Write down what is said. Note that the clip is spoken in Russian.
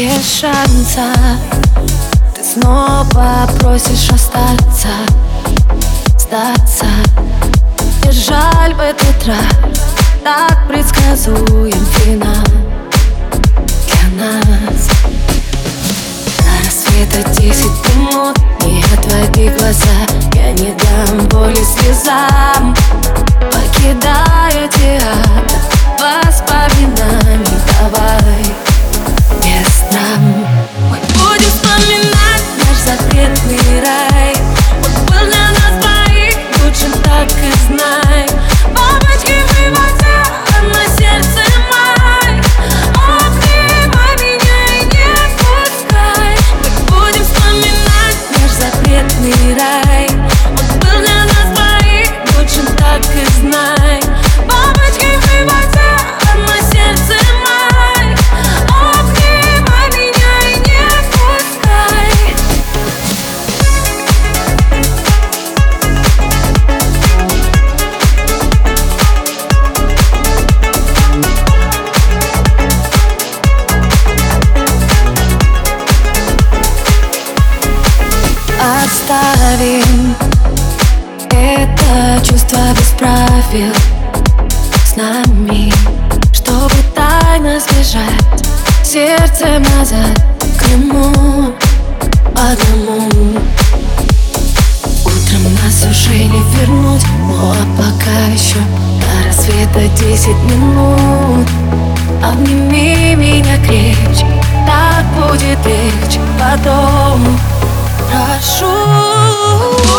без шанса. Ты снова просишь остаться, сдаться. И жаль в этот раз. Так предсказуем финал для нас. На рассвета десять минут Не отводи глаза. Я не дам боли слезам Чувство без правил с нами. Чтобы тайно сбежать сердцем назад к нему одному. Утром нас уже не вернуть Ну а пока еще до рассвета десять минут. Обними меня крепче, так будет легче потом прошу